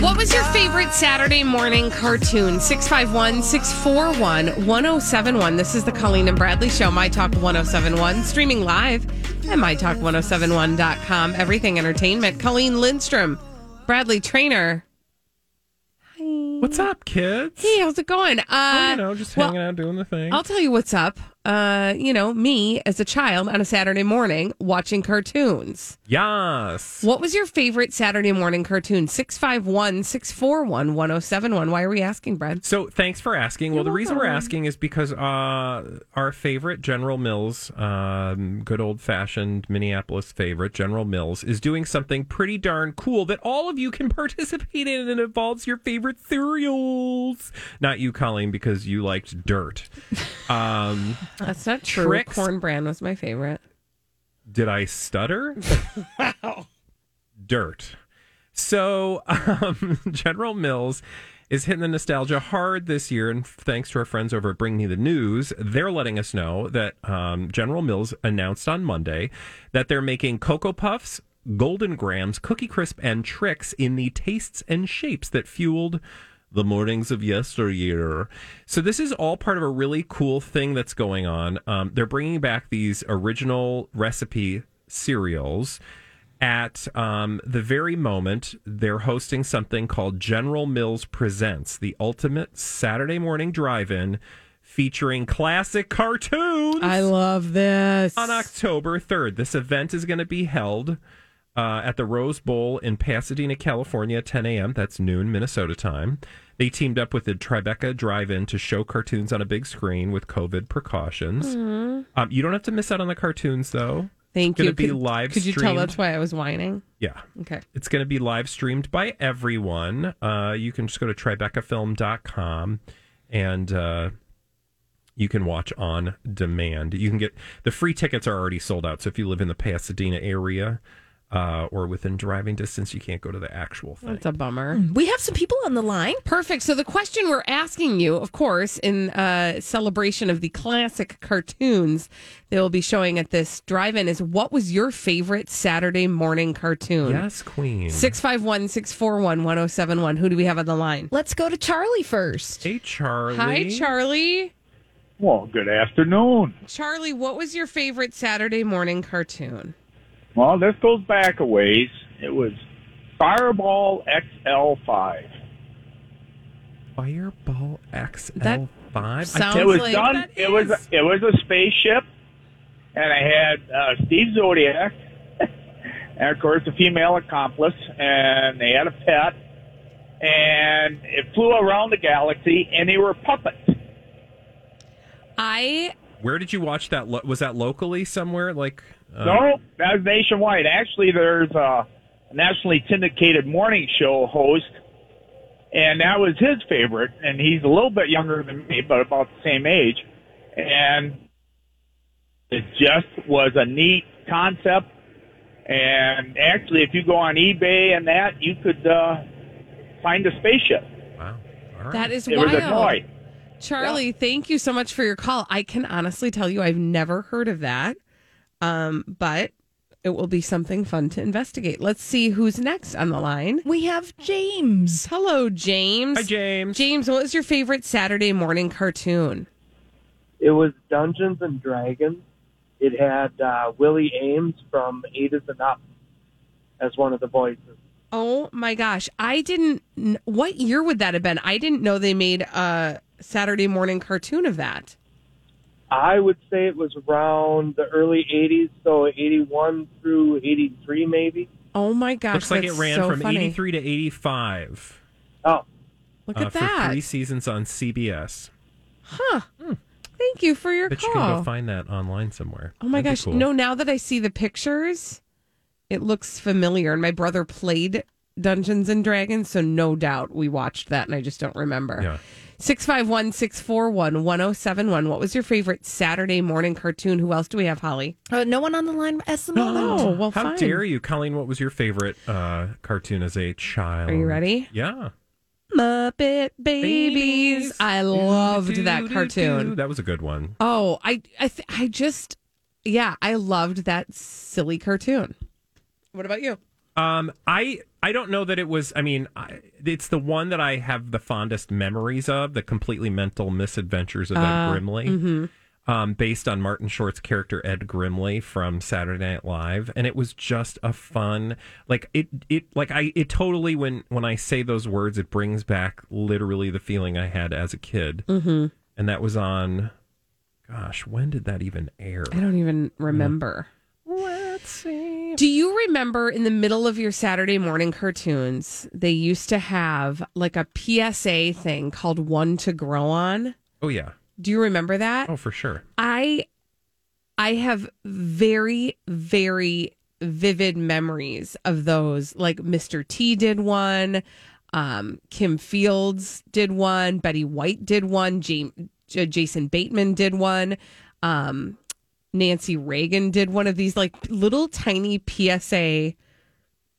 What was your favorite Saturday morning cartoon? 651 641 1071. This is the Colleen and Bradley Show, My Talk 1071, streaming live at MyTalk1071.com. Everything Entertainment. Colleen Lindstrom, Bradley Traynor. Hi. What's up, kids? Hey, how's it going? Uh, Oh, you know, just well, hanging out doing the thing. I'll tell you what's up. Uh, you know, me as a child on a Saturday morning watching cartoons. yes. What was your favorite Saturday morning cartoon? 651 641 1071. Why are we asking, Brad? So thanks for asking. well, the reason we're asking is because uh, our favorite General Mills, um, good old fashioned Minneapolis favorite General Mills, is doing something pretty darn cool that all of you can participate in, and it involves your favorite cereals. Not you, Colleen, because you liked dirt. Um, That's not true. Trix. Corn Bran was my favorite. Did I stutter? wow. Dirt. So, um, General Mills is hitting the nostalgia hard this year, and thanks to our friends over at Bring Me the News, they're letting us know that um, General Mills announced on Monday that they're making Cocoa Puffs, Golden Grahams, Cookie Crisp, and Trix in the tastes and shapes that fueled the mornings of yesteryear. So this is all part of a really cool thing that's going on. Um, they're bringing back these original recipe cereals. At um, the very moment, they're hosting something called General Mills Presents, the ultimate Saturday morning drive-in featuring classic cartoons I love this. on October 3rd. This event is going to be held uh, at the Rose Bowl in Pasadena, California 10 a.m. That's noon, Minnesota time. They teamed up with the Tribeca Drive In to show cartoons on a big screen with COVID precautions. Um, you don't have to miss out on the cartoons, though. Thank Gonna you. be could, live Could you tell streamed. that's why I was whining? Yeah. Okay. It's going to be live streamed by everyone. Uh, you can just go to tribecafilm.com and uh, you can watch on demand. You can get the free tickets are already sold out. So if you live in the Pasadena area uh, or within driving distance, you can't go to the actual thing. That's a bummer. We have some people on the line. Perfect. So the question we're asking you, of course, in uh, celebration of the classic cartoons they will be showing at this drive-in, is what was your favorite Saturday morning cartoon? Yes, Queen. 651 641 1071. Who do we have on the line? Let's go to Charlie first. Hey, Charlie. Hi, Charlie. Well, good afternoon. Charlie, what was your favorite Saturday morning cartoon? Well, this goes back a ways. It was Fireball XL5. Fireball XL5. That sounds don't- It was like done. that It was is. it was a spaceship, and I had uh, Steve Zodiac, and of course a female accomplice, and they had a pet, and it flew around the galaxy, and they were puppets. I Where did you watch that? Was that locally somewhere? Like, uh, No, that was nationwide. Actually, there's a nationally syndicated morning show host, and that was his favorite. And he's a little bit younger than me, but about the same age. And it just was a neat concept. And actually, if you go on eBay and that, you could uh, find a spaceship. Wow. All right. that is It wild. was a toy. Charlie, thank you so much for your call. I can honestly tell you I've never heard of that. Um, but it will be something fun to investigate. Let's see who's next on the line. We have James. Hello, James. Hi, James. James, what was your favorite Saturday morning cartoon? It was Dungeons and Dragons. It had uh, Willie Aames from Eight is Enough as one of the voices. Oh my gosh. I didn't kn- what year would that have been? I didn't know they made a Saturday morning cartoon of that. I would say it was around the early 80s, so 81 through 83 maybe. Oh my gosh. Looks like it ran so from funny. 83 to 85 Oh, Look uh, at for that. three seasons on CBS. Huh. Thank you for your But you can go find that online somewhere. Oh my That'd gosh. cool. No, now that I see the pictures, it looks familiar. And my brother played Dungeons and Dragons, so no doubt we watched that and I just don't remember. Yeah. 651 641 1071. What was your favorite Saturday morning cartoon? Who else do we have, Holly? Uh, no one on the line at the moment. Oh, well, How fine. dare you, Colleen? What was your favorite uh, cartoon as a child? Are you ready? Yeah. Muppet Babies. I loved that cartoon. That was a good one. Oh, I I th- I just yeah, I loved that silly cartoon. What about you? Um, I I don't know that it was. I mean, I, it's the one that I have the fondest memories of. The completely mental misadventures of Ed Uh, Grimley, mm-hmm. um, based on Martin Short's character Ed Grimley from Saturday Night Live, and it was just a fun. Like it, it like I it totally when when I say those words, it brings back literally the feeling I had as a kid, mm-hmm. and that was on. Gosh, when did that even air? I don't even remember. See. Do you remember in the middle of your Saturday morning cartoons, they used to have like a PSA thing called One to Grow On? Oh yeah. Do you remember that? Oh for sure. I I have very very vivid memories of those. Like Mr. T did one, um, Kim Fields did one, Betty White did one, James, Jason Bateman did one, um, Nancy Reagan did one of these like little tiny PSA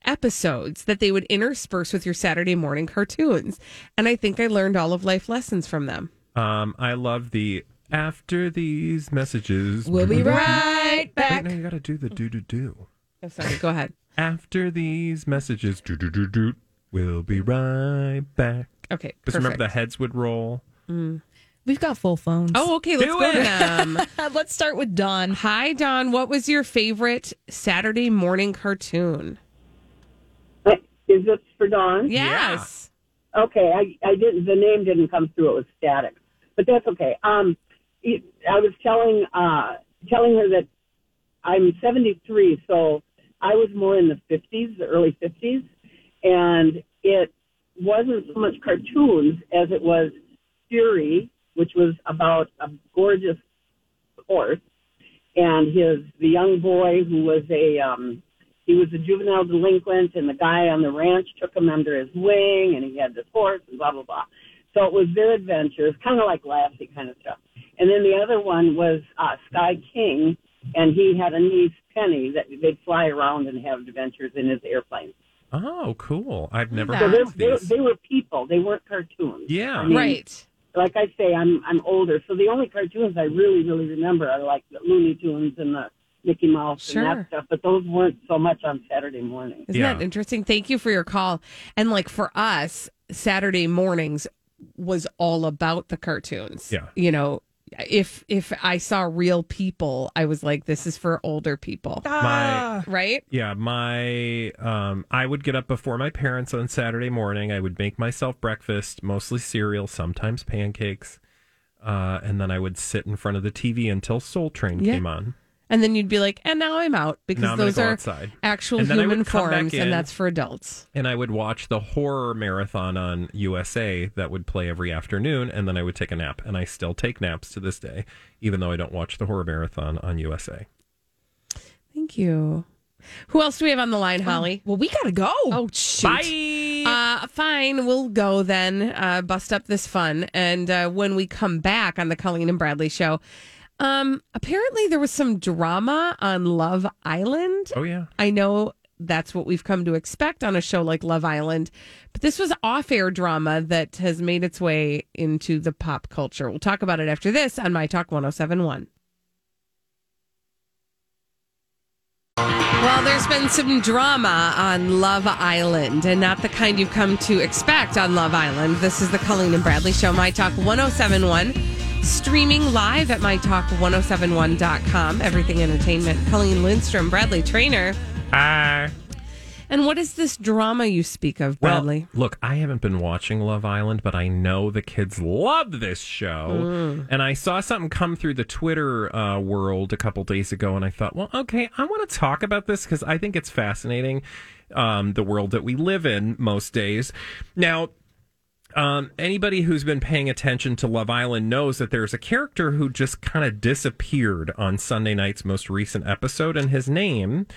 episodes that they would intersperse with your Saturday morning cartoons. And I think I learned all of life lessons from them. Um, I love the after these messages. We'll be right Wait, back. no, you got to do the do do do. Oh, sorry, go ahead. After these messages, do do do do. We'll be right back. Okay. Just remember the heads would roll. We've got full phones. Oh, okay. Let's Do go to them. let's start with Dawn. Hi, Don. What was your favorite Saturday morning cartoon? Is this for Dawn? Yes. Okay, I, I didn't. The name didn't come through. It was static, but that's okay. Um, it, I was telling uh telling her that I'm 73, so I was more in the 50s, the early 50s, and it wasn't so much cartoons as it was Fury, which was about a gorgeous horse and his the young boy who was a um he was a juvenile delinquent and the guy on the ranch took him under his wing and he had this horse and blah blah blah so it was their adventures kind of like lassie kind of stuff and then the other one was uh sky king and he had a niece penny that they'd fly around and have adventures in his airplane Oh, cool. I've never that. so heard they, of they, these. they were people they weren't cartoons Yeah. I mean, right. Like I say, I'm I'm older, so the only cartoons I really really remember are like the Looney Tunes and the Mickey Mouse Sure. and that stuff. But those weren't so much on Saturday morning. Isn't Yeah. that interesting? Thank you for your call. And like for us, Saturday mornings was all about the cartoons. Yeah. You know, if if I saw real people, I was like, this is for older people. My Right? yeah, my um, I would get up before my parents on Saturday morning. I would make myself breakfast, mostly cereal, sometimes pancakes, uh, and then I would sit in front of the TV until Soul Train Yeah. came on. And then you'd be like, and now I'm out because Now those are outside. actual And then I would human forms, in. and that's for adults. and I would watch the horror marathon on USA that would play every afternoon, and then I would take a nap. And I still take naps to this day, even though I don't watch the horror marathon on USA. Thank you. Who else do we have on the line, Holly? Well, we gotta go. Oh, shoot. Uh, fine, we'll go then. Uh, bust up this fun, and uh, when we come back on the Colleen and Bradley show, um, apparently there was some drama on Love Island. Oh yeah, I know that's what we've come to expect on a show like Love Island, but this was off-air drama that has made its way into the pop culture. We'll talk about it after this on My Talk 1071. Well, there's been some drama on Love Island, and not the kind you've come to expect on Love Island. This is the Colleen and Bradley Show, My Talk 1071, streaming live at MyTalk1071.com. Everything Entertainment. Colleen Lindstrom, Bradley Traynor. ah. And what is this drama you speak of, Bradley? Well, look, I haven't been watching Love Island, but I know the kids love this show. Mm. And I saw something come through the Twitter uh, world a couple days ago, and I thought, well, okay, I want to talk about this because I think it's fascinating. um, the world that we live in most days. Now, um, anybody who's been paying attention to Love Island knows that there's a character who just kind of disappeared on Sunday night's most recent episode, and his name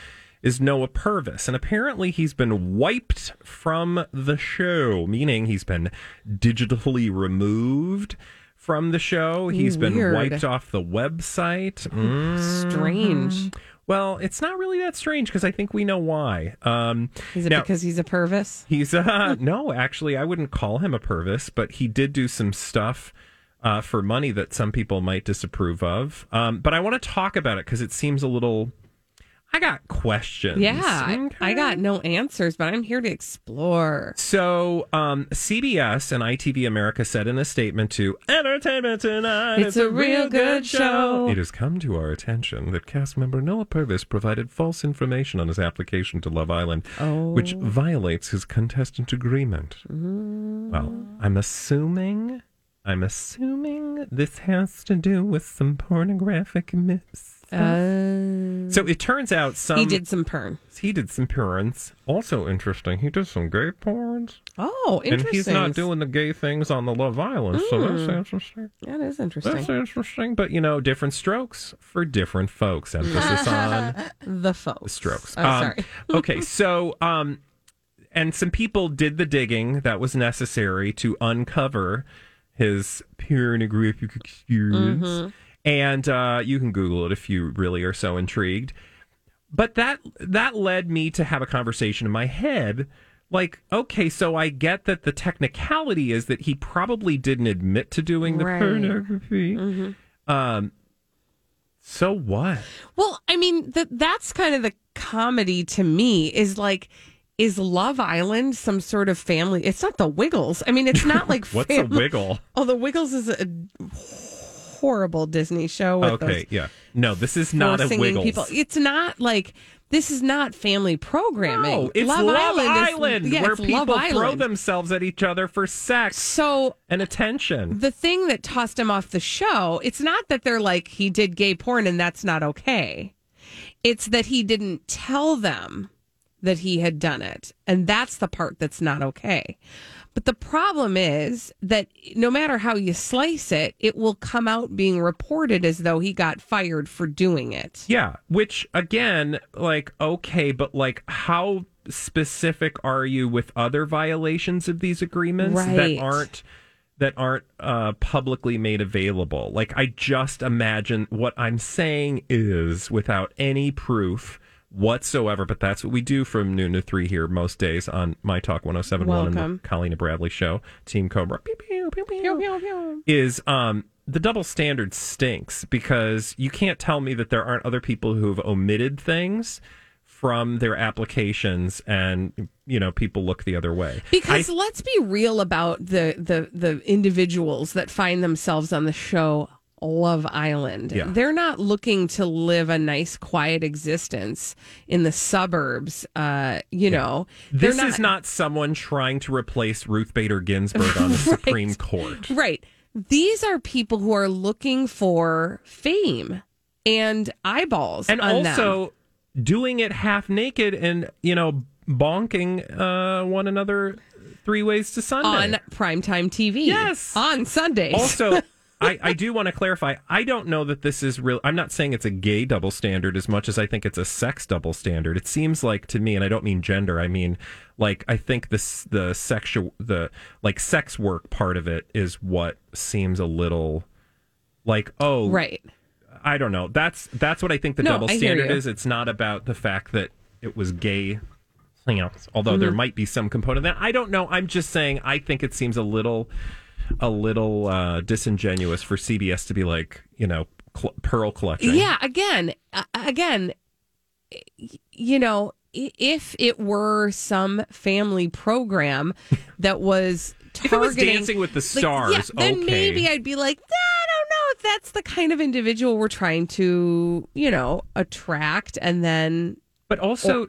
is Noah Purvis. And apparently he's been wiped from the show, meaning he's been digitally removed from the show. He's been wiped off the website. Mm. Strange. Well, it's not really that strange because I think we know why. Um, Is it now- because he's a Purvis? He's uh no, actually, I wouldn't call him a Purvis, but he did do some stuff uh, for money that some people might disapprove of. Um, but I want to talk about it because it seems a little. I got questions. Yeah, I, I got no answers, but I'm here to explore. So, um, CBS and ITV America said in a statement to Entertainment Tonight, It's a real good show. It has come to our attention that cast member Noah Purvis provided false information on his application to Love Island, which Oh. violates his contestant agreement. Mm. Well, I'm assuming, I'm assuming this has to do with some pornographic myths. Uh, So it turns out some he did some pern. he did some porns. Also interesting, he did some gay porns. Oh, interesting. And he's not doing the gay things on the Love Island, so that's Mm. interesting. That is interesting. That's interesting. But you know, different strokes for different folks. Emphasis on the folks. strokes. Oh, Um, sorry. okay, so um, and some people did the digging that was necessary to uncover his pornographic experience, Mm-hmm. And uh, you can Google it if you really are so intrigued. But that that led me to have a conversation in my head. Like, okay, so I get that the technicality is that he probably didn't admit to doing the Right. Mm-hmm. pornography. Um, so what? Well, I mean, th- that's kind of the comedy to me is like, is Love Island some sort of family? It's not the Wiggles. I mean, it's not like What's family- a wiggle? Oh, the Wiggles is a horrible Disney show. With Okay, yeah. No, this is not a Wiggles. people. It's not like this is not family programming. No, it's Love, Island, is, yeah, where people Love throw themselves at each other for sex So and attention. the thing that tossed him off the show, it's not that they're like he did gay porn and that's not okay. It's that he didn't tell them that he had done it. And that's the part that's not okay. But the problem is that no matter how you slice it, it will come out being reported as though he got fired for doing it. Yeah, which again, like okay, but like how specific are you with other violations of these agreements Right. that aren't that aren't uh, publicly made available? Like I just imagine what I'm saying is without any proof whatsoever, but that's what we do from noon to three here most days on My Talk 1071 and Welcome. the Colleen and Bradley show, Team Cobra. Pew, pew, pew, pew is um the double standard stinks because you can't tell me that there aren't other people who have omitted things from their applications and you know people look the other way Because I- let's be real about the, the the individuals that find themselves on the show Love Island. Yeah. They're not looking to live a nice, quiet existence in the suburbs. Uh, you know, this They're is not someone trying to replace Ruth Bader Ginsburg on the Supreme Court right. These are people who are looking for fame and eyeballs, and on them. also doing it half naked and you know bonking uh, one another three ways to Sunday on primetime TV. Yes. on Sundays. also I, I do want to clarify i don't know that this is real i'm not saying it's a gay double standard as much as i think it's a sex double standard. It seems like to me and i don't mean gender i mean like i think this the sexual the like sex work part of it is what seems a little like oh right. i don't know. That's that's what i think the No, double I standard is. It's not about the fact that it was gay hangouts although there Mm-hmm. might be some component of that. I don't know. I'm just saying i think it seems a little a little uh, disingenuous for CBS to be like, you know, cl- pearl clutching. Yeah, again, again, you know, if it were some family program that was If it was targeting Dancing with the like, Stars, yeah, then okay. maybe I'd be like, I don't know if that's the kind of individual we're trying to, you know, attract and then but also,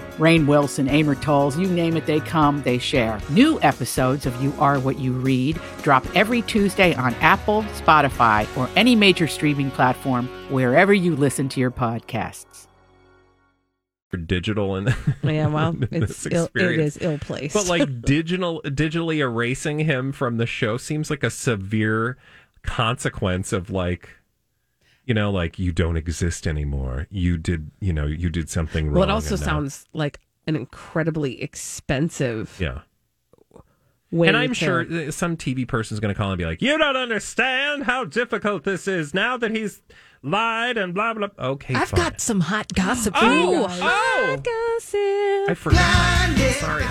Rainn Wilson, Amor Towles, you name it, they come, they share. New episodes of You Are What You Read drop every Tuesday on Apple, Spotify, or any major streaming platform wherever you listen to your podcasts. digital and Yeah, well, this it's ill, it experience. is ill placed. But like digital, digitally erasing him from the show seems like a severe consequence of like, you know, like you don't exist anymore. You did, you know, you did something wrong. well, it also sounds like an incredibly expensive yeah. way. and I'm sure that some TV person's going to call and be like, "You don't understand how difficult this is now that he's lied and blah blah." Okay, I've fine. got some hot gossip for you Oh, guys. oh! Gossip. I forgot. Sorry,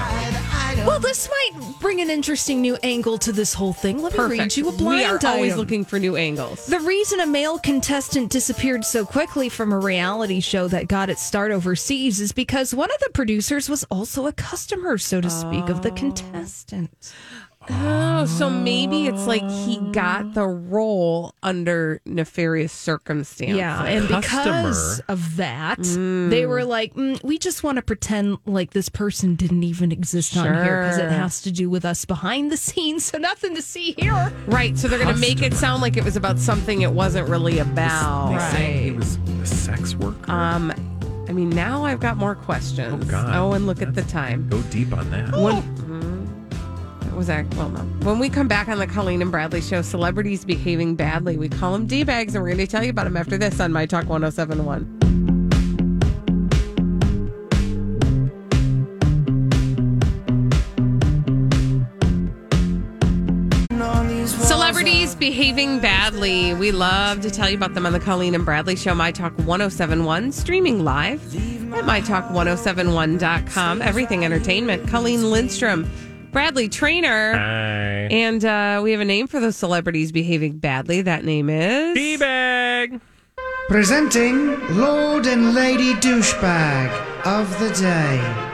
Well, this might bring an interesting new angle to this whole thing. Let me read you a blind we are always looking for new angles. The reason a male contestant disappeared so quickly from a reality show that got its start overseas is because one of the producers was also a customer, so to speak, of the oh. contestant. Oh, so maybe it's like he got the role under nefarious circumstances. Yeah, and because Customer. of that, they were like, mm, "We just want to pretend like this person didn't even exist on here because it has to do with us behind the scenes, so nothing to see here." right. So they're going to make it sound like it was about something it wasn't really about. They say he was a sex worker. Um, I mean, now I've got more questions. Oh, God. Oh, and look at the time. Go deep on that. When. That was that? Well, no. When we come back on the Colleen and Bradley show, celebrities behaving badly, we call them d bags, and we're going to tell you about them after this on My Talk 1071. Celebrities behaving badly. We love to tell you about them on the Colleen and Bradley Show, My Talk 1071, streaming live at MyTalk1071.com. Everything Entertainment. Colleen Lindstrom, Bradley Traynor. Hi. And uh, we have a name for those celebrities behaving badly. That name is. D-bag. Presenting Lord and Lady Douchebag of the Day.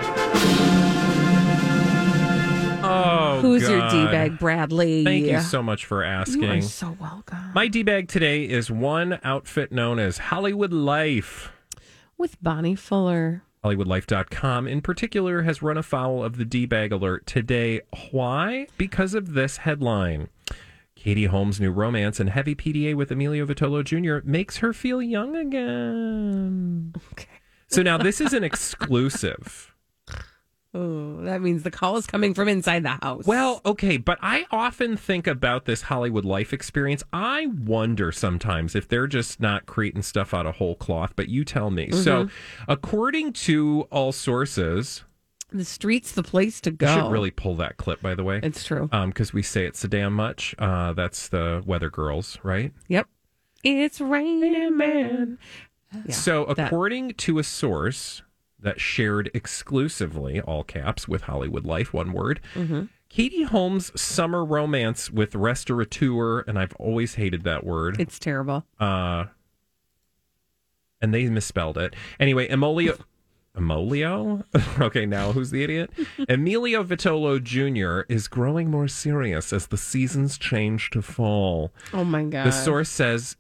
Oh, Who's your D bag, Bradley? Thank you so much for asking. You are so welcome. My D bag today is one outfit known as Hollywood Life. With Bonnie Fuller. HollywoodLife.com in particular has run afoul of the D bag alert today. Why? Because of this headline. Katie Holmes' new romance and heavy PDA with Emilio Vitolo Jr. makes her feel young again. Okay. So now this is an exclusive. Oh, that means the call is coming from inside the house. Well, okay, but I often think about this Hollywood life experience. I wonder sometimes if they're just not creating stuff out of whole cloth, but you tell me. So, according to all sources, the street's the place to go. should really pull that clip, by the way. It's true. because we say it so damn much. Uh, that's the Weather Girls, right? Yep. It's raining, man. Yeah, so, that- according to a source that shared exclusively, all caps, with Hollywood Life, one word, Mm-hmm. Katie Holmes' summer romance with restaurateur, and I've always hated that word. It's terrible. uh, and they misspelled it. Anyway, Emilio. Emilio? okay, now who's the idiot? Emilio Vitolo Jr. is growing more serious as the seasons change to fall. Oh my god. The source says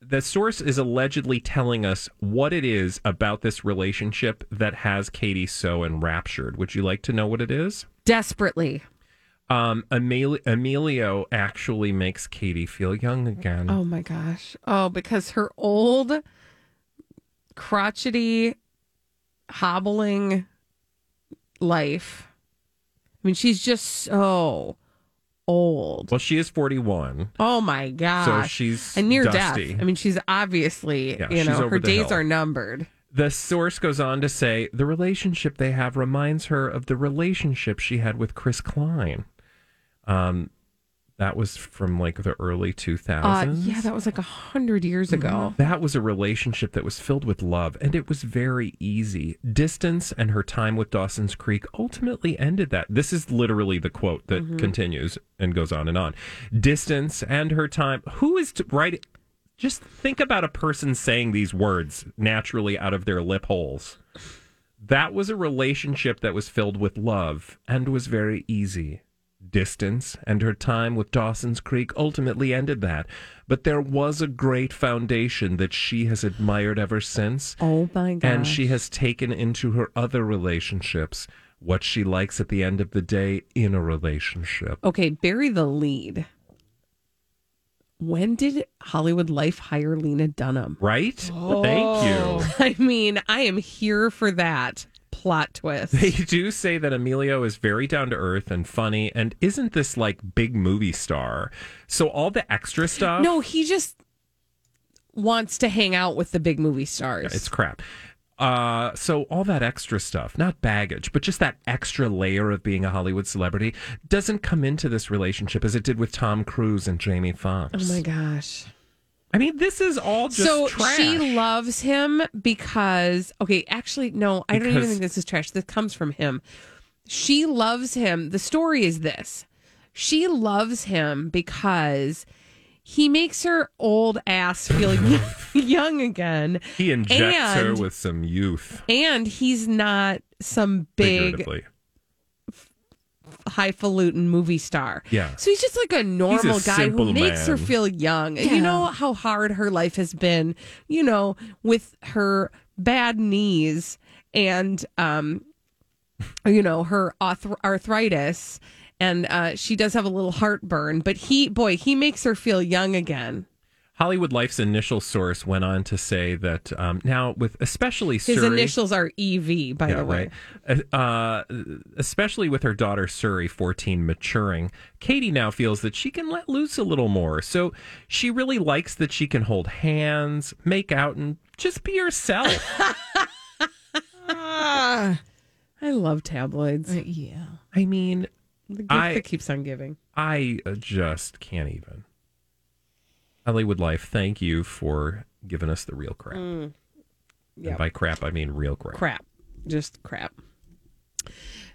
the source is allegedly telling us what it is about this relationship that has Katie so enraptured. Would you like to know what it is? desperately. Um, Emil- Emilio actually makes Katie feel young again. Oh my gosh. Oh, because her old crotchety hobbling life. I mean, she's just so old. Well, she is 41. Oh my gosh. she's and near dusty. death. I mean, she's obviously, Yeah, you she's know, her days hill. are numbered. The source goes on to say the relationship they have reminds her of the relationship she had with Chris Klein. Um, that was from like the early 2000s. Uh, yeah, that was like a hundred years ago. That was a relationship that was filled with love and it was very easy. Distance and her time with Dawson's Creek ultimately ended that. This is literally the quote that Mm-hmm. continues and goes on and on. Distance and her time. Who is to write? Just think about a person saying these words naturally out of their lip holes. That was a relationship that was filled with love and was very easy. Distance and her time with Dawson's Creek ultimately ended that. But there was a great foundation that she has admired ever since. Oh my God. And she has taken into her other relationships what she likes at the end of the day in a relationship. Okay, bury the lead. When did Hollywood Life hire Lena Dunham? Right? Thank you. Oh. I mean, I am here for that plot twist. They do say that Emilio is very down to earth and funny and isn't this like big movie star. So all the extra stuff no, he just wants to hang out with the big movie stars. It's crap. Uh, so all that extra stuff, not baggage, but just that extra layer of being a Hollywood celebrity doesn't come into this relationship as it did with Tom Cruise and Jamie Foxx. oh my gosh. I mean, this is all just so trash. she loves him because okay, actually no, I don't even think this is trash. This comes from him. She loves him. The story is this. She loves him because he makes her old ass feel young again. he injects her with some youth, And he's not some big. Highfalutin movie star. Yeah. So he's just like a normal guy who simple makes her feel young. And You know how hard her life has been, you know, with her bad knees and um you know, her arth- arthritis and uh she does have a little heartburn, but he boy, he makes her feel young again. Hollywood Life's initial source went on to say that um, now, with especially His Suri, initials are EV, by Yeah, the way. right. Uh, uh, especially with her daughter Suri, 14, maturing, Katie now feels that she can let loose a little more. So she really likes that she can hold hands, make out, and just be herself. I love tabloids. yeah. I mean, The gift I- that keeps on giving. I uh, just can't even. Hollywood Life, thank you for giving us the real crap. And Yep. by crap, I mean real crap. crap. Just crap.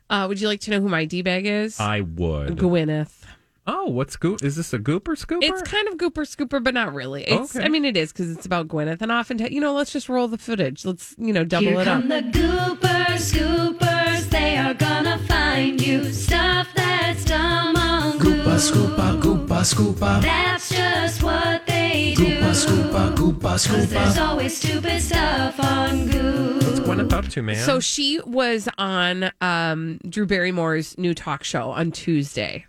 Uh, would you like to know who my D bag is? I would. Gwyneth. Oh, what's goop? Is this a gooper scooper? It's kind of gooper scooper, but not really. It's, Okay. I mean, it is because it's about Gwyneth, and often, you know, let's just roll the footage. Let's, you know, double Here it up. come the goopers, scoopers. They are gonna find you stuff that's dumb on Goopa Goop. scoopa, goopa scoopa. That's just what they do. Goopa scoopa, Cause there's always stupid stuff on Goop. What's Gwyneth up to, man? So she was on um, Drew Barrymore's new talk show on Tuesday.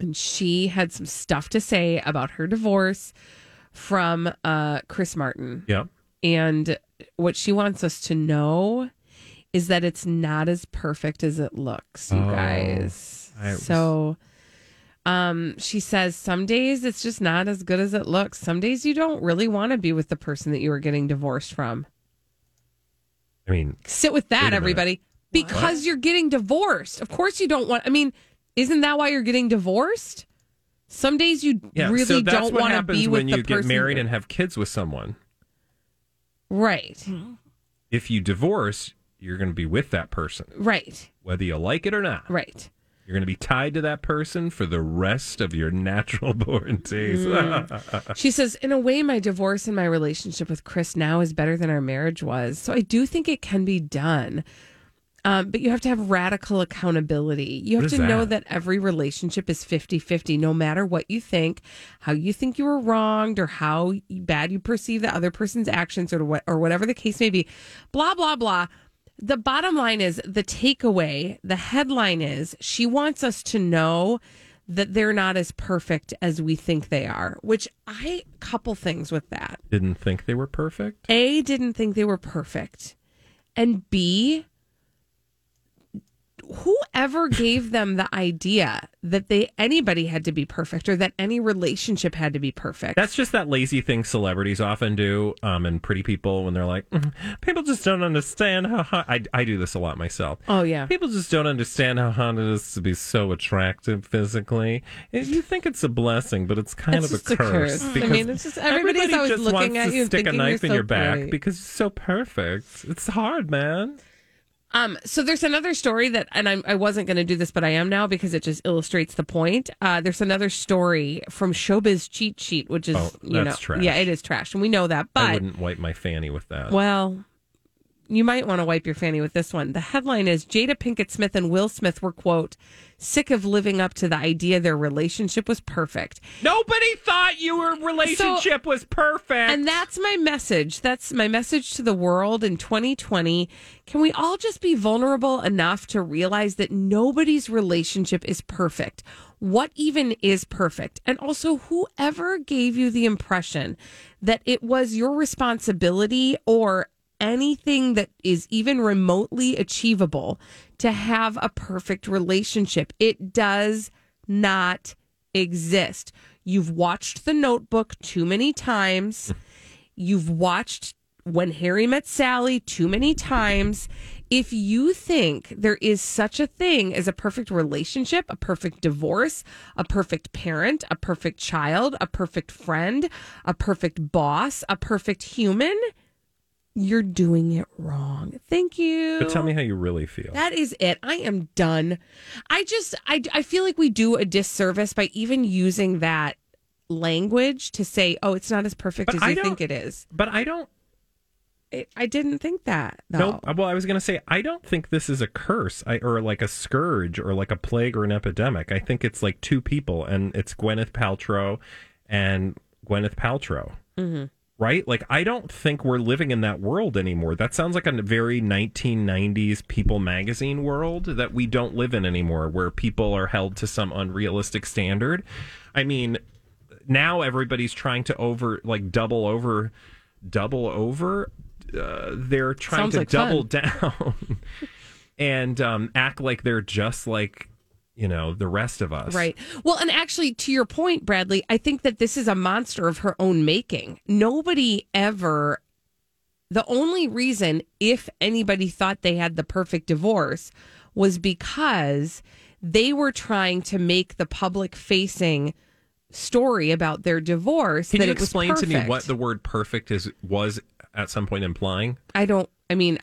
And she had some stuff to say about her divorce from uh, Chris Martin. Yep. And what she wants us to know is that it's not as perfect as it looks, you Oh, guys. I was- So um she says some days it's just not as good as it looks. Some days you don't really want to be with the person that you are getting divorced from. I mean, Sit with that, everybody. Because you're getting divorced. Of course you don't want I mean, isn't that why you're getting divorced? Some days you yeah. really so don't want to be with when you get married and have kids with someone. right. If you divorce, you're going to be with that person, Right. whether you like it or not. Right. You're going to be tied to that person for the rest of your natural born days. Mm. She says, in a way, my divorce and my relationship with Chris now is better than our marriage was. So I do think it can be done. Um, but you have to have radical accountability. You have to is know that? that every relationship is 50 50, no matter what you think, how you think you were wronged, or how bad you perceive the other person's actions, or, what, or whatever the case may be. Blah, blah, blah. The bottom line is the takeaway, the headline is she wants us to know that they're not as perfect as we think they are, which I couple things with that. Didn't think they were perfect. A didn't think they were perfect. And B whoever gave them the idea that they anybody had to be perfect or that any relationship had to be perfect? That's just that lazy thing celebrities often do, um, and pretty people when they're like, "Mm, people just don't understand how hot. I, I do this a lot myself. Oh yeah. People just don't understand how hot it is to be so attractive physically. You think it's a blessing, but it's kind It's of a just a curse. curse. I mean, it's just- everybody's everybody always just looking wants at to you stick a knife in your back pretty. because you're so perfect. It's hard, man. Um, so there's another story that, and I, I wasn't going to do this, but I am now because it just illustrates the point. Uh, there's another story from Showbiz Cheat Sheet, which is, Oh, you know, trash. yeah, it is trash, and we know that. But I wouldn't wipe my fanny with that. well, you might want to wipe your fanny with this one. The headline is Jada Pinkett Smith and Will Smith were quote sick of living up to the idea their relationship was perfect. Nobody thought your relationship was perfect. And that's my message. That's my message to the world in 2020. Can we all just be vulnerable enough to realize that nobody's relationship is perfect? What even is perfect? And also, whoever gave you the impression that it was your responsibility or anything that is even remotely achievable to have a perfect relationship, it does not exist. You've watched The Notebook too many times. Hmm. You've watched When Harry Met Sally too many times. If you think there is such a thing as a perfect relationship, a perfect divorce, a perfect parent, a perfect child, a perfect friend, a perfect boss, a perfect human, you're doing it wrong. Thank you. But tell me how you really feel. That is it. I am done. I just I I feel like we do a disservice by even using that language to say, "Oh, it's not as perfect But as I you think it is." But I don't. It, I didn't think that. No. Nope. Well, I was going to say I don't think this is a curse, I, or like a scourge, or like a plague or an epidemic. I think it's like two people, and it's Gwyneth Paltrow and Gwyneth Paltrow. Mm-hmm. Right? Like, I don't think we're living in that world anymore. That sounds like a very 1990s People magazine world that we don't live in anymore, where people are held to some unrealistic standard. I mean, now everybody's trying to over, like, double over, double over. Uh, they're trying Sounds to like double fun. down and um, act like they're just like, you know, the rest of us. Right. Well, and actually, to your point, Bradley, I think that this is a monster of her own making. Nobody ever, the only reason, if anybody thought they had the perfect divorce, was because they were trying to make the public facing story about their divorce Can that you it was explain to me what the word perfect is was at some point implying? I don't, I mean,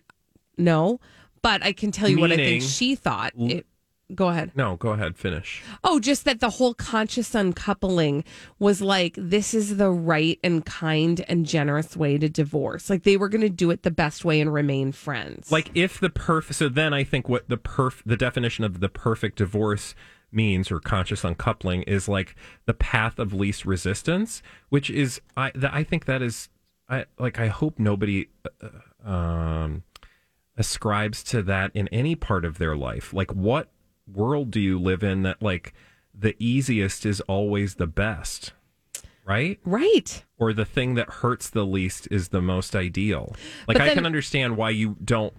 no, but I can tell you what I think she thought. It, go ahead. No, go ahead, finish. Oh, just that the whole conscious uncoupling was like, this is the right and kind and generous way to divorce. Like they were going to do it the best way and remain friends. Like if the perf so then I think what the perf the definition of the perfect divorce means or conscious uncoupling is like the path of least resistance, which is I I think that is I like I hope nobody uh, um ascribes to that in any part of their life. Like what world do you live in that like the easiest is always the best? Right? Right. Or the thing that hurts the least is the most ideal. Like But I can understand why you don't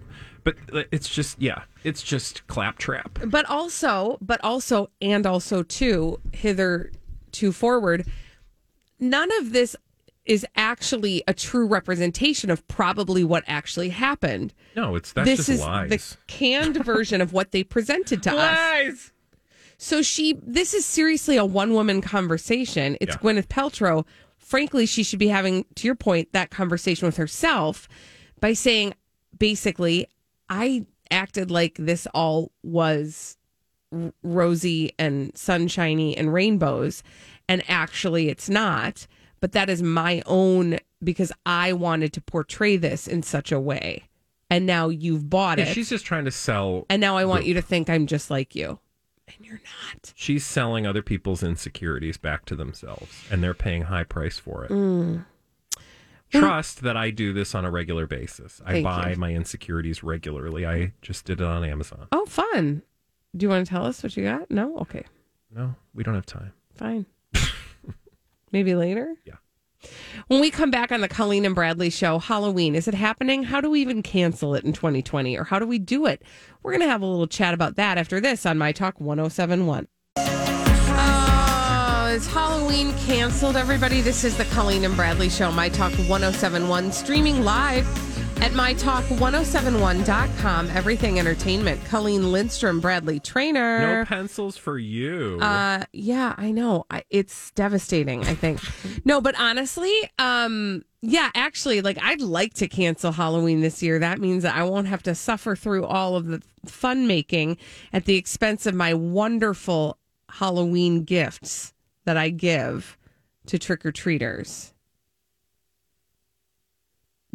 but it's just yeah, it's just claptrap. but also, but also, and also too, hither to forward, none of this is actually a true representation of probably what actually happened. No, it's that's this just is lies. the canned version of what they presented to us. So she, this is seriously a one woman conversation. It's Yeah. Gwyneth Paltrow. Frankly, she should be having, to your point, that conversation with herself by saying, basically, I acted like this all was r- rosy and sunshiny and rainbows, and actually it's not. But that is my own because I wanted to portray this in such a way. And now you've bought Yeah, it. she's just trying to sell and now I want you to think I'm just like you. And you're not. She's selling other people's insecurities back to themselves and they're paying high price for it. Mm. Trust that I do this on a regular basis. I Thank buy you. my insecurities regularly. I just did it on Amazon. Oh, fun. Do you want to tell us what you got? No? Okay. No, we don't have time. Fine. Maybe later? Yeah. When we come back on the Colleen and Bradley show, Halloween, is it happening? How do we even cancel it in 2020 or how do we do it? We're going to have a little chat about that after this on My Talk 1071. Oh, is Halloween canceled, everybody? This is the Colleen and Bradley show, My Talk 1071, streaming live at mytalk1071.com. Everything Entertainment. Colleen Lindstrom, Bradley Traynor. No pencils for you. Uh, yeah, I know. I, it's devastating. I think. no, but honestly, um, yeah, actually, like I'd like to cancel Halloween this year. That means that I won't have to suffer through all of the fun making at the expense of my wonderful Halloween gifts that I give to trick or treaters.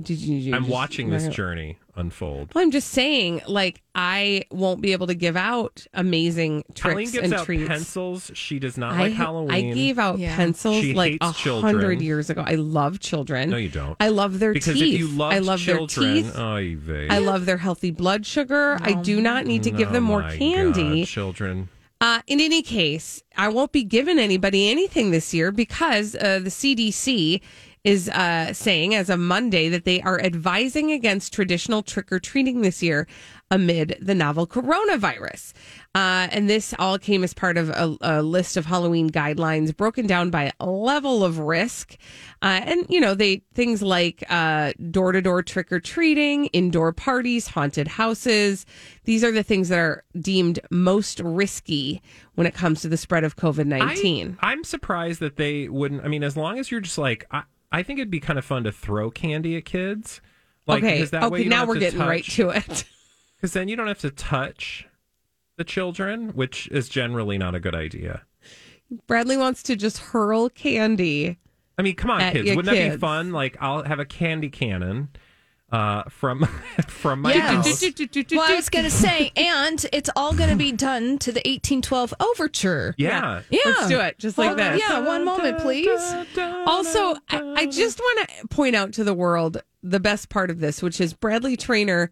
Did you? you I'm just- watching this journey unfold. Well, I'm just saying, like, I won't be able to give out amazing Colleen tricks gives and out treats. pencils. She does not I, like Halloween. I gave out pencils She like hates a children. hundred years ago. I love children. No, you don't. I love their because teeth. if you love I love children, their teeth. oy vey. I love their healthy blood sugar. I do not need to give Oh them more my candy. God, children. Uh, in any case, I won't be giving anybody anything this year because uh, the CDC is uh, saying as of Monday that they are advising against traditional trick or treating this year amid the novel coronavirus. Uh, and this all came as part of a, a list of Halloween guidelines broken down by level of risk. Uh, and, you know, they things like door to door trick or treating, indoor parties, haunted houses. These are the things that are deemed most risky when it comes to the spread of COVID 19. I, am surprised that they wouldn't. I mean, as long as you're just like, I, I think it'd be kind of fun to throw candy at kids. Like, okay, that way okay, you now we're to getting right to it. Because then you don't have to touch the children, which is generally not a good idea. Bradley wants to just hurl candy. I mean, come on, kids. Wouldn't that be fun? Like, I'll have a candy cannon uh, from from my Yeah. house. Well, I was going to say, and it's all going to be done to the 1812 overture. Yeah. Yeah. Let's do it just like Well, this. Yeah, one moment, please. Also, I, I just want to point out to the world the best part of this, which is Bradley Traynor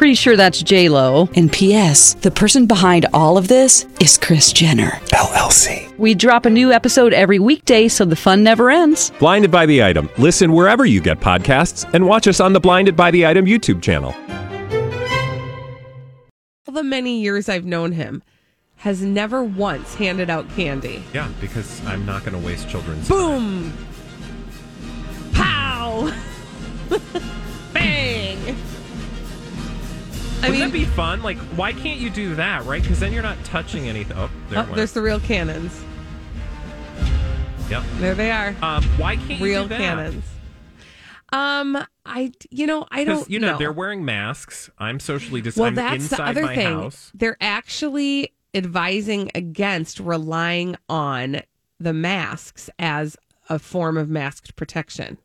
Pretty sure that's J Lo. And P.S. The person behind all of this is Kris Jenner LLC. We drop a new episode every weekday, so the fun never ends. Blinded by the item. Listen wherever you get podcasts, and watch us on the Blinded by the Item YouTube channel. All the many years I've known him, has never once handed out candy. Yeah, because I'm not going to waste children's time. Boom! Pow! I Wouldn't mean, that be fun? Like, why can't you do that, right? Because then you're not touching anything. Oh, there oh, there's the real cannons. Yep. There they are. Um, why can't you real do that? cannons. Um, I you know I don't you know know. they're wearing masks. I'm socially dis- well, that's the other thing. house. They're actually advising against relying on the masks as a form of masked protection,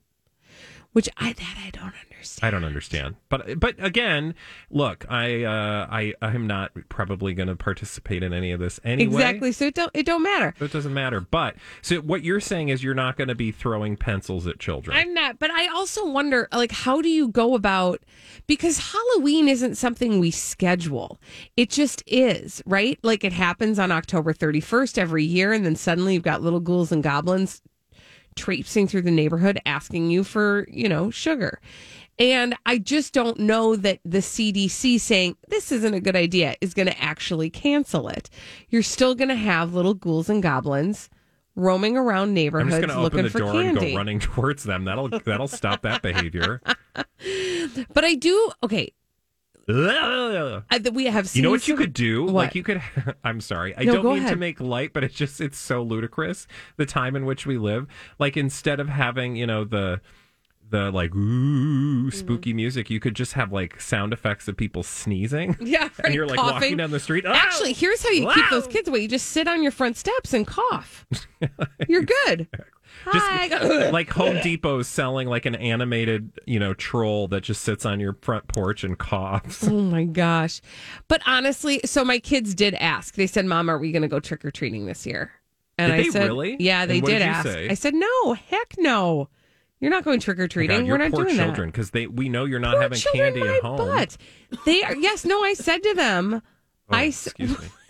which I that I don't understand. I don't understand, but but again, look, I uh, I I'm not probably going to participate in any of this anyway. Exactly. So it don't it don't matter. So it doesn't matter. But so what you're saying is you're not going to be throwing pencils at children. I'm not, but I also wonder, like, how do you go about because Halloween isn't something we schedule. It just is, right? Like it happens on October 31st every year, and then suddenly you've got little ghouls and goblins traipsing through the neighborhood asking you for, you know, sugar. And I just don't know that the CDC saying this isn't a good idea is going to actually cancel it. You're still going to have little ghouls and goblins roaming around neighborhoods I'm just going to open looking the for door candy. and go running towards them. That'll that'll stop that behavior. But I do okay. That we have. You know seen what you could do? What? Like you could. I'm sorry. I No, don't mean to make light, but it's just it's so ludicrous the time in which we live. Like instead of having you know the the like Mm-hmm. spooky music, you could just have like sound effects of people sneezing. Yeah, right, and you're like coughing. walking down the street. "Ah!" Actually, here's how you keep those kids away. You just sit on your front steps and cough. You're good. Just Hi. like Home Depot selling like an animated, you know, troll that just sits on your front porch and coughs. Oh my gosh. But honestly, so my kids did ask. They said, Mom, are we going to go trick or treating this year? And Did I they said, really? Yeah, they did did ask. say? I said, no, heck no. You're not going trick or Oh my treating. God, We're your not poor doing children because they we know you're not Poor having children, candy my at home. But. They are, yes, no, I said to them, Oh, I, s- excuse me.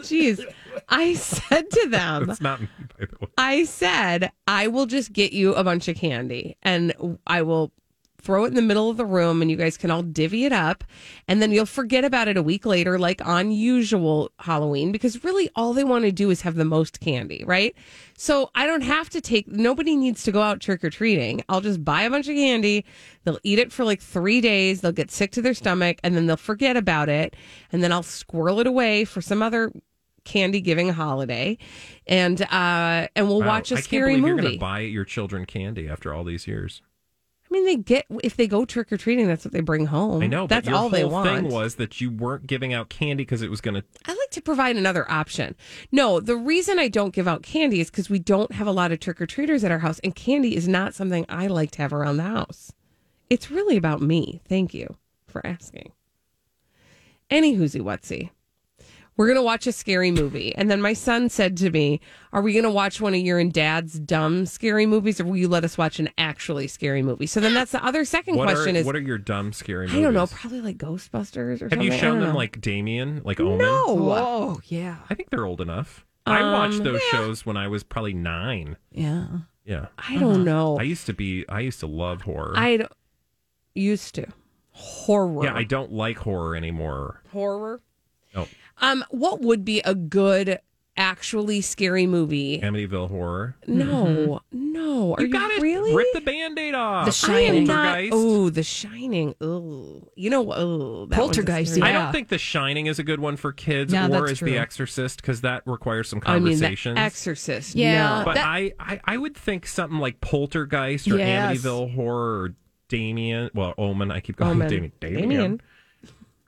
jeez, I said to them, That's not me, by the way. I said, I will just get you a bunch of candy and I will throw it in the middle of the room and you guys can all divvy it up. And then you'll forget about it a week later, like on usual Halloween, because really all they want to do is have the most candy, right? So I don't have to take, nobody needs to go out trick or treating. I'll just buy a bunch of candy. They'll eat it for like three days. They'll get sick to their stomach and then they'll forget about it. And then I'll squirrel it away for some other candy giving holiday and uh and we'll Wow, watch a I scary movie You're going to buy your children candy after all these years. I mean, they get if they go trick or treating, that's what they bring home. I know, that's all they want. thing was that you weren't giving out candy because it was going to. I like to provide another option. No, the reason I don't give out candy is because we don't have a lot of trick or treaters at our house, and candy is not something I like to have around the house. It's really about me. Thank you for asking. Any whoozy whatsy. We're going to watch a scary movie. And then my son said to me, Are we going to watch one of your and dad's dumb scary movies or will you let us watch an actually scary movie? So then that's the other second What question are, is what are your dumb scary movies? I don't know, probably like Ghostbusters or Have something. you shown them know. like Damien, like Omen? No. Oh, yeah. I think they're old enough. I watched Um, those yeah. shows when I was probably nine. Yeah. Yeah. I don't know. I used to be. I used to love horror. I used to horror. yeah, I don't like horror anymore. horror. No, Um, what would be a good, actually scary movie? Amityville horror. No, no. Are You you, gotta really? rip the band-aid off. The I am Shining. not. Poltergeist. Oh, The Shining. Oh, you know. Oh, that one's a Poltergeist, scary- I yeah. don't think The Shining is a good one for kids, Yeah, or that's is true. The Exorcist because that requires some I mean, conversations. The Exorcist. Yeah. no. but that- I, I, I would think something like Poltergeist or Yes. Amityville horror or Damien. Well, Omen. I keep going Omen. Damien. Damien. Damien.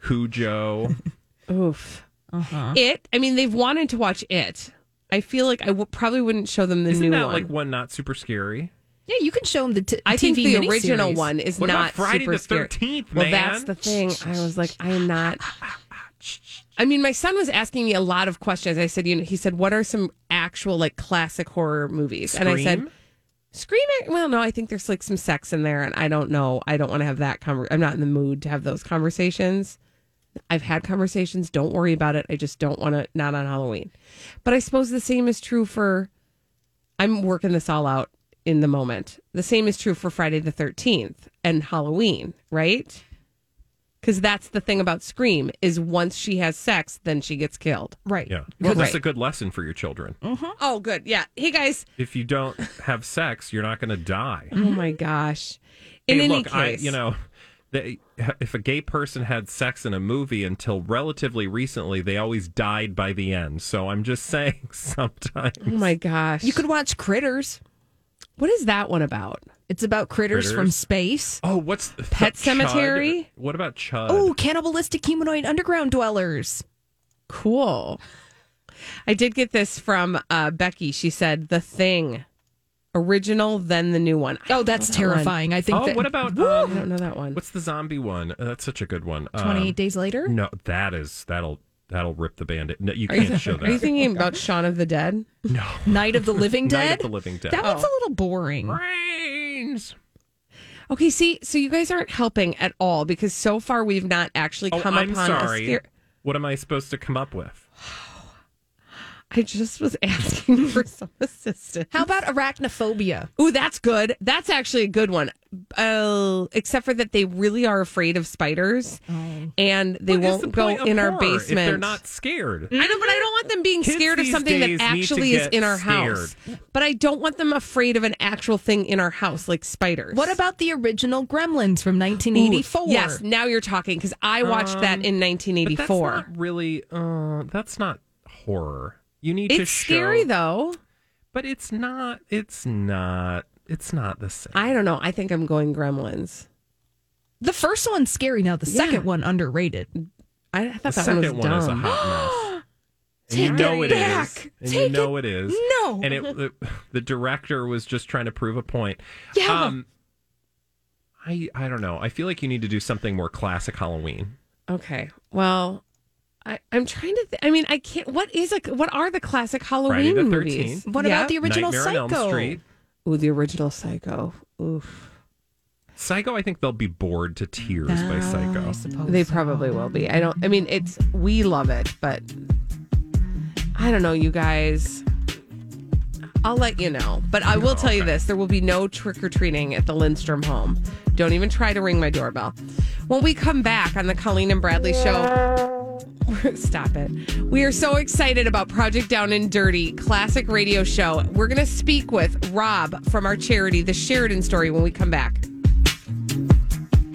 Cujo. Oof. Uh-huh. It. I mean, they've wanted to watch it. I feel like I w- probably wouldn't show them the Isn't new that one. like one not super scary? Yeah, you can show them the t- I think TV the original one is What about not Friday super the scary. 13th, Well, man? that's the thing. I was like, I am not. I mean, my son was asking me a lot of questions. I said, you know, he said, what are some actual like classic horror movies? And I said, Scream? Screaming. Well, no, I think there's like some sex in there, and I don't know. I don't want to have that. Conver- I'm not in the mood to have those conversations. I've had conversations. Don't worry about it. I just don't want to. Not on Halloween. But I suppose the same is true for. I'm working this all out in the moment. The same is true for Friday the 13th and Halloween, right? Because that's the thing about Scream is once she has sex, then she gets killed. Right. Yeah. Well, that's Right. a good lesson for your children. Mm-hmm. Oh, good. Yeah. Hey guys. If you don't have sex, you're not going to die. Oh my gosh. In hey, any look, I, case, you know, they, if a gay person had sex in a movie until relatively recently, they always died by the end. So I'm just saying, sometimes. Oh my gosh. You could watch Critters. What is that one about? It's about critters, from space. Oh, what's the Pet Chud? Cemetery? What about Chud? Oh, cannibalistic humanoid underground dwellers. Cool. I did get this from uh, Becky. She said the thing, original, then the new one. I Oh, don't that's know that one. terrifying. I think Oh, that what about I um, don't know that one. what's the zombie one? Uh, that's such a good one. Um, 28 Days Later? No, that is that'll that'll rip the bandit. No, you can't show that. are you thinking about Shaun of the Dead? no, Night of the Living Dead. Night Dead? of the Living Dead. That one's a little boring. Brains. Okay, see, so you guys aren't helping at all because so far we've not actually Oh, come I'm upon sorry. a scare. What am I supposed to come up with? I just was asking for some assistance. How about arachnophobia? Ooh, that's good. That's actually a good one. Uh, except for that they really are afraid of spiders, and they What is won't the go in our basement. If they're not scared. I know, but I don't want them being Kids scared of something that actually is in our house. But I don't want them afraid of an actual thing in our house, like spiders. What about the original Gremlins from 1984? Ooh, yes, now you're talking because I watched that Um, in But 1984. that's not really. Uh, that's not horror. You need to It's show. scary though. But it's not. It's not. It's not the same. I don't know. I think I'm going Gremlins. The first one's scary. Now the Yeah. second one underrated. I, I thought the that one was second one is a hot mess. And you Take know it it is, back. and Take you know it- it is. No. and it the, the director was just trying to prove a point. Yeah. Um, I I don't know. I feel like you need to do something more classic Halloween. Okay. Well, I, I'm trying to. Th- I mean, I can't. What is like? What are the classic Halloween the movies? 13th. What about the original Nightmare on Elm Psycho? Street. Ooh, the original Psycho. Oof. Psycho, I think they'll be bored to tears by Psycho. They probably will be. I don't. I mean, it's we love it, but I don't know, you guys. I'll let you know, but I will oh, tell you this: there will be no trick or treating at the Lindstrom home. Don't even try to ring my doorbell. When we come back on the Colleen and Bradley show, stop it. We are so excited about Project Down and Dirty classic radio show. We're going to speak with Rob from our charity, The Sheridan Story, when we come back.